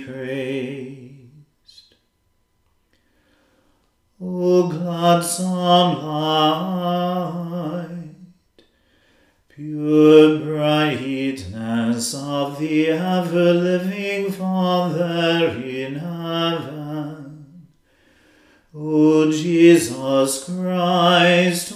praised. O gladsome light, pure brightness of the ever-living Father in heaven, O Jesus Christ,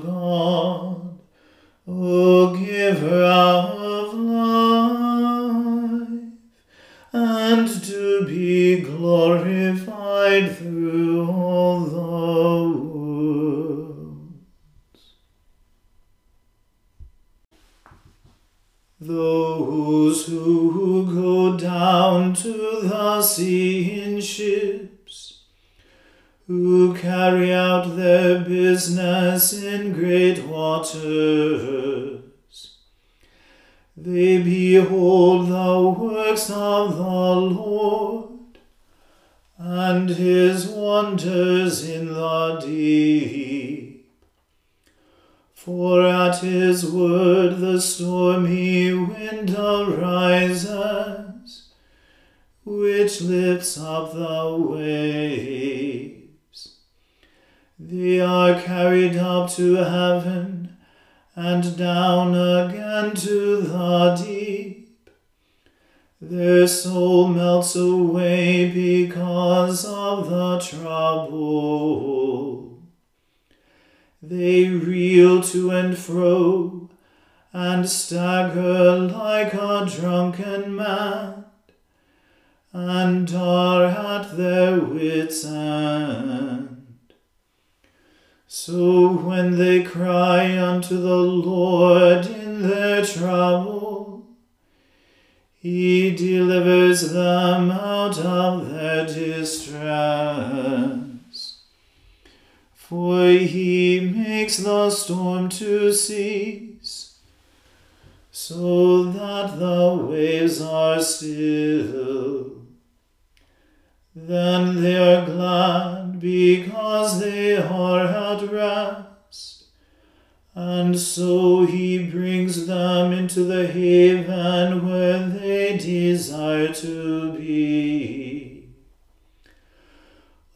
God, O Giver of life, and to be glorified through all the world. Those who go down to the sea in ships, who carry out their business in waters, they behold the works of the Lord and his wonders in the deep. For at his word the stormy wind arises, which lifts up the waves. They are carried up to heaven and down again to the deep. Their soul melts away because of the trouble. They reel to and fro and stagger like a drunken man and are at their wits' end. So when they cry unto the Lord in their trouble, he delivers them out of their distress. For he makes the storm to cease, so that the waves are still. Then they are glad because they are at rest. And so he brings them into the haven where they desire to be.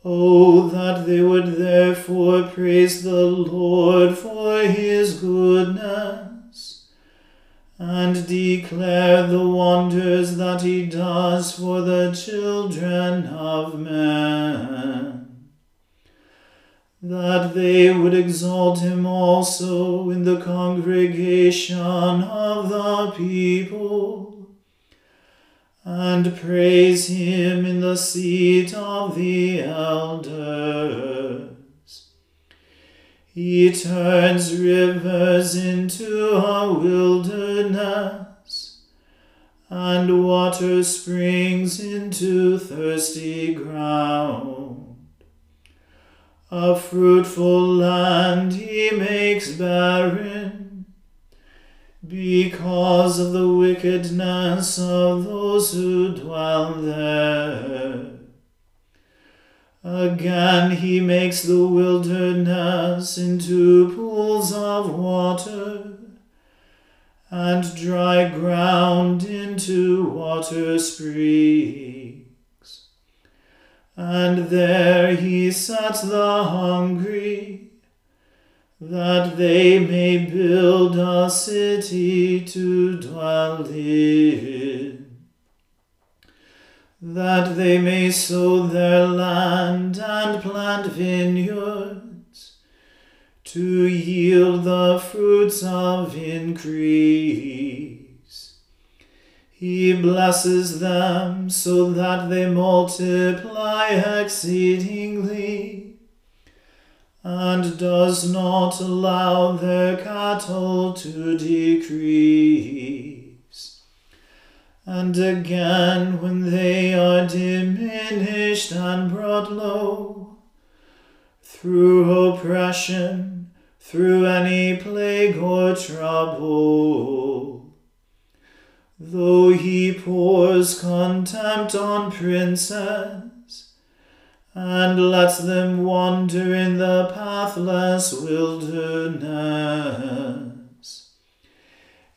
Oh, that they would therefore praise the Lord for his goodness and declare the wonders that he does for the children of men. That they would exalt him also in the congregation of the people, and praise him in the seat of the elders. He turns rivers into a wilderness, and water springs into thirsty ground. A fruitful land he makes barren, because of the wickedness of those who dwell there. Again he makes the wilderness into pools of water, and dry ground into water springs. And there he sets the hungry, that they may build a city to dwell in that they may sow their land and plant vineyards, to yield the fruits of increase. He blesses them so that they multiply exceedingly, and does not allow their cattle to decrease. And again, when they are diminished and brought low, through oppression, through any plague or trouble, though he pours contempt on princes, and lets them wander in the pathless wilderness.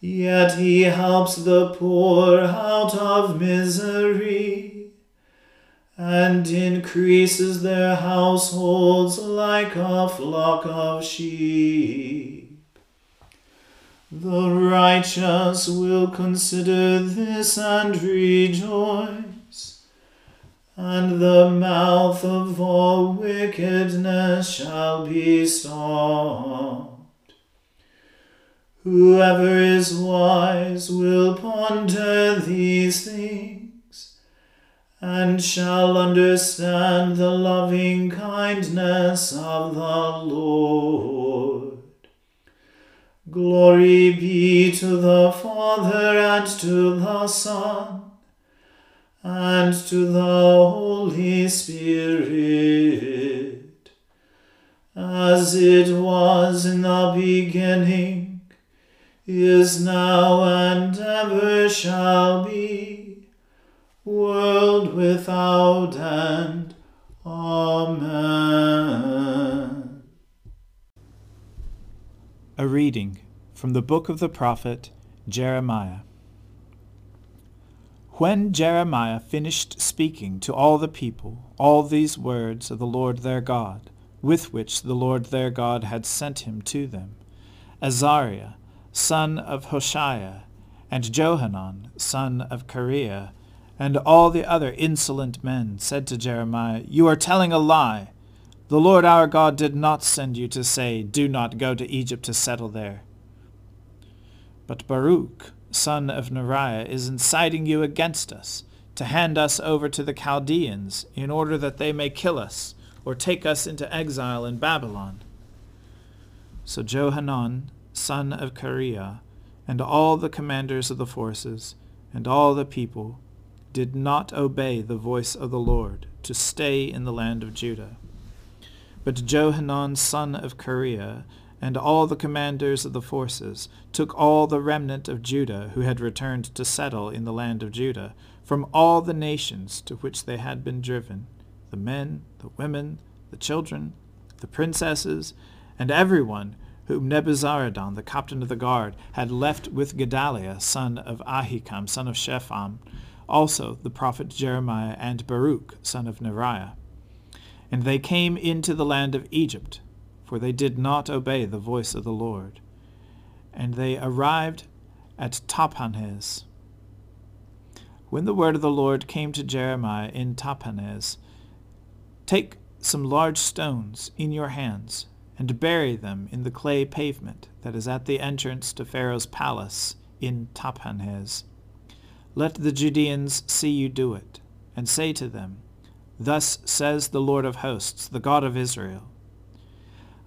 Yet he helps the poor out of misery and increases their households like a flock of sheep. The righteous will consider this and rejoice, and the mouth of all wickedness shall be stopped. Whoever is wise will ponder these things, and shall understand the loving kindness of the Lord. Glory be to the Father and to the Son and to the Holy Spirit, as it was in the beginning is now and ever shall be, world without end. Amen. A reading from the book of the prophet Jeremiah. When Jeremiah finished speaking to all the people all these words of the Lord their God, with which the Lord their God had sent him to them, Azariah, son of Hoshaiah, and Johanan, son of Kareah, and all the other insolent men said to Jeremiah, You are telling a lie. The Lord our God did not send you to say, Do not go to Egypt to settle there. But Baruch, son of Neriah, is inciting you against us, to hand us over to the Chaldeans, in order that they may kill us, or take us into exile in Babylon. So Johanan, son of Kareah, and all the commanders of the forces, and all the people, did not obey the voice of the Lord, to stay in the land of Judah. But Johanan, son of Kareah, and all the commanders of the forces took all the remnant of Judah who had returned to settle in the land of Judah, from all the nations to which they had been driven, the men, the women, the children, the princesses, and everyone whom Nebuzaradan, the captain of the guard, had left with Gedaliah, son of Ahikam, son of Shaphan, also the prophet Jeremiah and Baruch, son of Neriah. And they came into the land of Egypt, for they did not obey the voice of the Lord. And they arrived at Tahpanhes. When the word of the Lord came to Jeremiah in Tahpanhes, Take some large stones in your hands, and bury them in the clay pavement that is at the entrance to Pharaoh's palace in Tahpanhes. Let the Judeans see you do it, and say to them, Thus says the Lord of hosts, the God of Israel.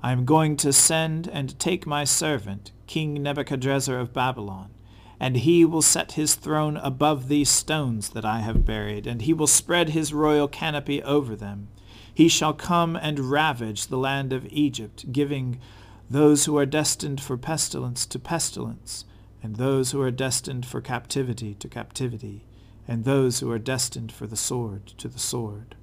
I am going to send and take my servant, King Nebuchadrezzar of Babylon, and he will set his throne above these stones that I have buried, and he will spread his royal canopy over them. He shall come and ravage the land of Egypt, giving those who are destined for pestilence to pestilence, and those who are destined for captivity to captivity, and those who are destined for the sword to the sword.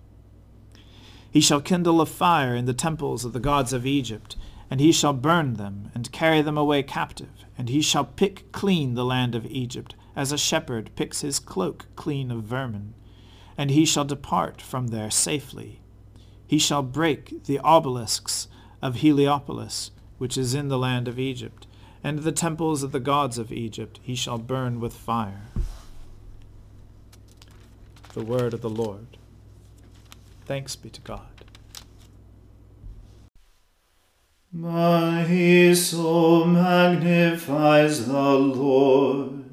He shall kindle a fire in the temples of the gods of Egypt, and he shall burn them, and carry them away captive, and he shall pick clean the land of Egypt, as a shepherd picks his cloak clean of vermin, and he shall depart from there safely. He shall break the obelisks of Heliopolis, which is in the land of Egypt, and the temples of the gods of Egypt he shall burn with fire. The word of the Lord. Thanks be to God. My soul magnifies the Lord,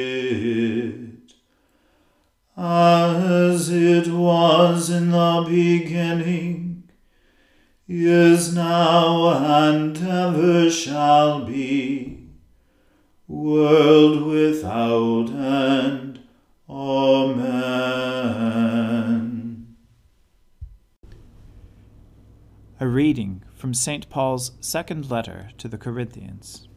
as it was in the beginning, is now, and ever shall be, world without end. Amen. A reading from St. Paul's second letter to the Corinthians.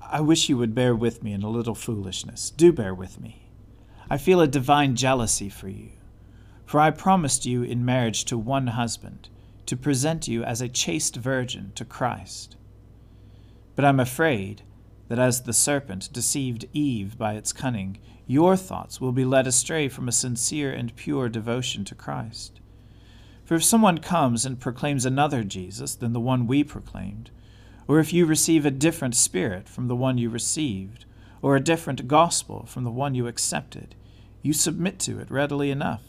I wish you would bear with me in a little foolishness. Do bear with me. I feel a divine jealousy for you. For I promised you in marriage to one husband, to present you as a chaste virgin to Christ. But I'm afraid that as the serpent deceived Eve by its cunning, your thoughts will be led astray from a sincere and pure devotion to Christ. For if someone comes and proclaims another Jesus than the one we proclaimed, or if you receive a different spirit from the one you received, or a different gospel from the one you accepted, you submit to it readily enough.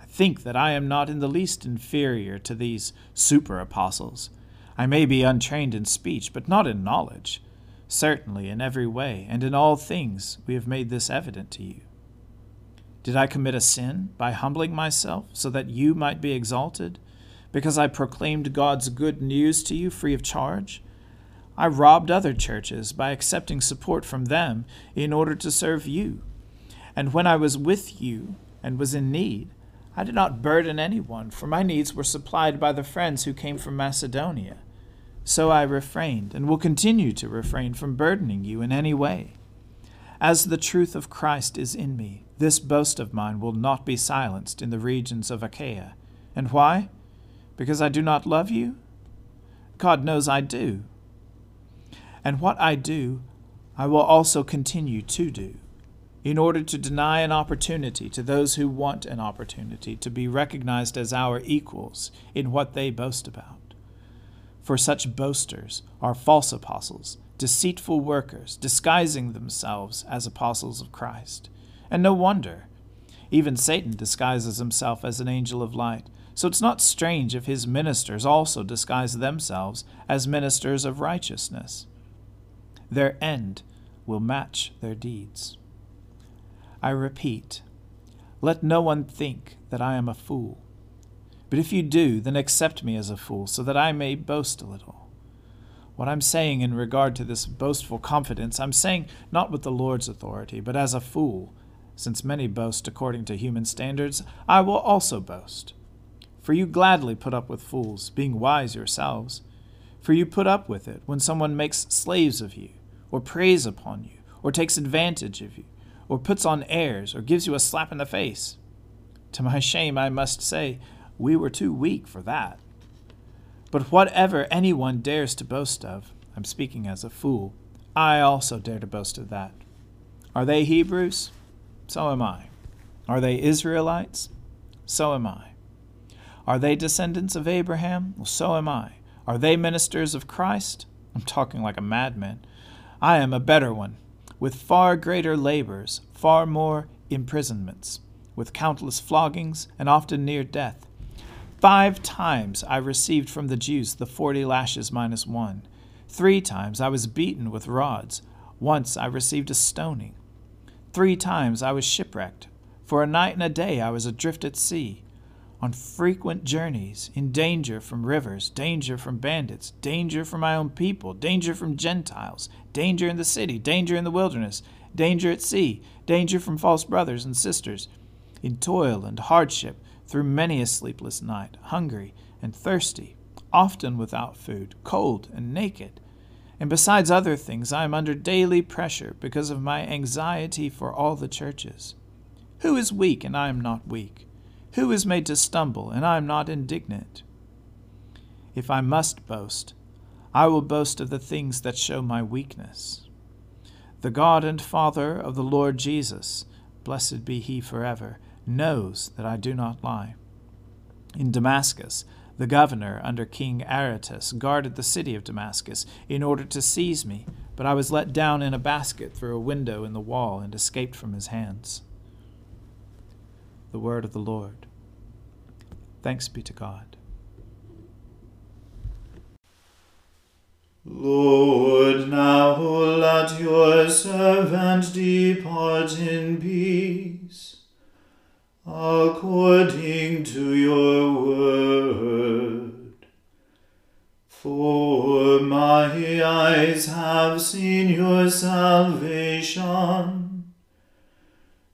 I think that I am not in the least inferior to these super apostles. I may be untrained in speech, but not in knowledge. Certainly, in every way, and in all things, we have made this evident to you. Did I commit a sin by humbling myself so that you might be exalted? Because I proclaimed God's good news to you free of charge? I robbed other churches by accepting support from them in order to serve you. And when I was with you and was in need, I did not burden anyone, for my needs were supplied by the friends who came from Macedonia. So I refrained and will continue to refrain from burdening you in any way. As the truth of Christ is in me, this boast of mine will not be silenced in the regions of Achaia. And why? Because I do not love you? God knows I do. And what I do, I will also continue to do, in order to deny an opportunity to those who want an opportunity to be recognized as our equals in what they boast about. For such boasters are false apostles, deceitful workers, disguising themselves as apostles of Christ. And no wonder. Even Satan disguises himself as an angel of light. So it's not strange if his ministers also disguise themselves as ministers of righteousness. Their end will match their deeds. I repeat, let no one think that I am a fool. But if you do, then accept me as a fool, so that I may boast a little. What I'm saying in regard to this boastful confidence, I'm saying not with the Lord's authority, but as a fool. Since many boast according to human standards, I will also boast. For you gladly put up with fools, being wise yourselves. For you put up with it when someone makes slaves of you, or preys upon you, or takes advantage of you, or puts on airs, or gives you a slap in the face. To my shame, I must say, we were too weak for that. But whatever anyone dares to boast of, I'm speaking as a fool, I also dare to boast of that. Are they Hebrews? So am I. Are they Israelites? So am I. Are they descendants of Abraham? Well, so am I. Are they ministers of Christ? I'm talking like a madman. I am a better one, with far greater labors, far more imprisonments, with countless floggings, and often near death. Five times I received from the Jews the forty lashes minus one. Three times I was beaten with rods. Once I received a stoning. Three times I was shipwrecked. For a night and a day I was adrift at sea. On frequent journeys, in danger from rivers, danger from bandits, danger from my own people, danger from Gentiles, danger in the city, danger in the wilderness, danger at sea, danger from false brothers and sisters, in toil and hardship through many a sleepless night, hungry and thirsty, often without food, cold and naked. And besides other things, I am under daily pressure because of my anxiety for all the churches. Who is weak and I am not weak? Who is made to stumble and I am not indignant? If I must boast, I will boast of the things that show my weakness. The God and Father of the Lord Jesus, blessed be he forever, knows that I do not lie. In Damascus, The governor, under King Aretas, guarded the city of Damascus in order to seize me, but I was let down in a basket through a window in the wall and escaped from his hands. The word of the Lord. Thanks be to God. Lord, now let your servant depart in peace, according to your word. For my eyes have seen your salvation,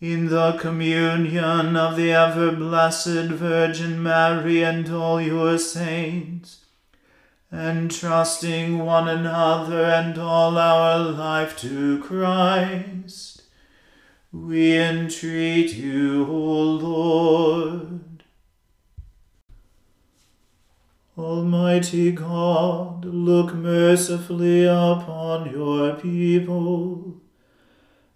in the communion of the ever blessed Virgin Mary and all your saints, entrusting one another and all our life to Christ, we entreat you, O Lord. Almighty God, look mercifully upon your people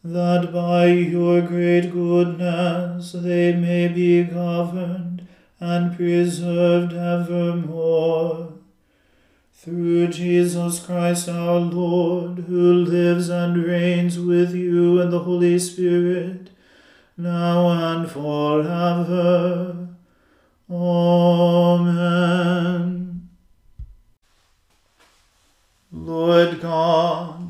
that by your great goodness they may be governed and preserved evermore. Through Jesus Christ our Lord, who lives and reigns with you in the Holy Spirit, now and forever. Amen. Lord God,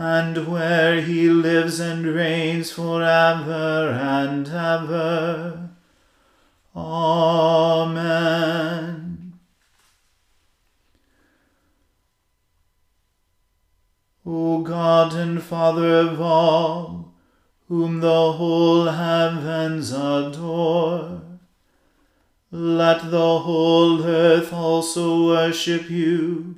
and where he lives and reigns for ever and ever. Amen. O God and Father of all, whom the whole heavens adore, let the whole earth also worship you.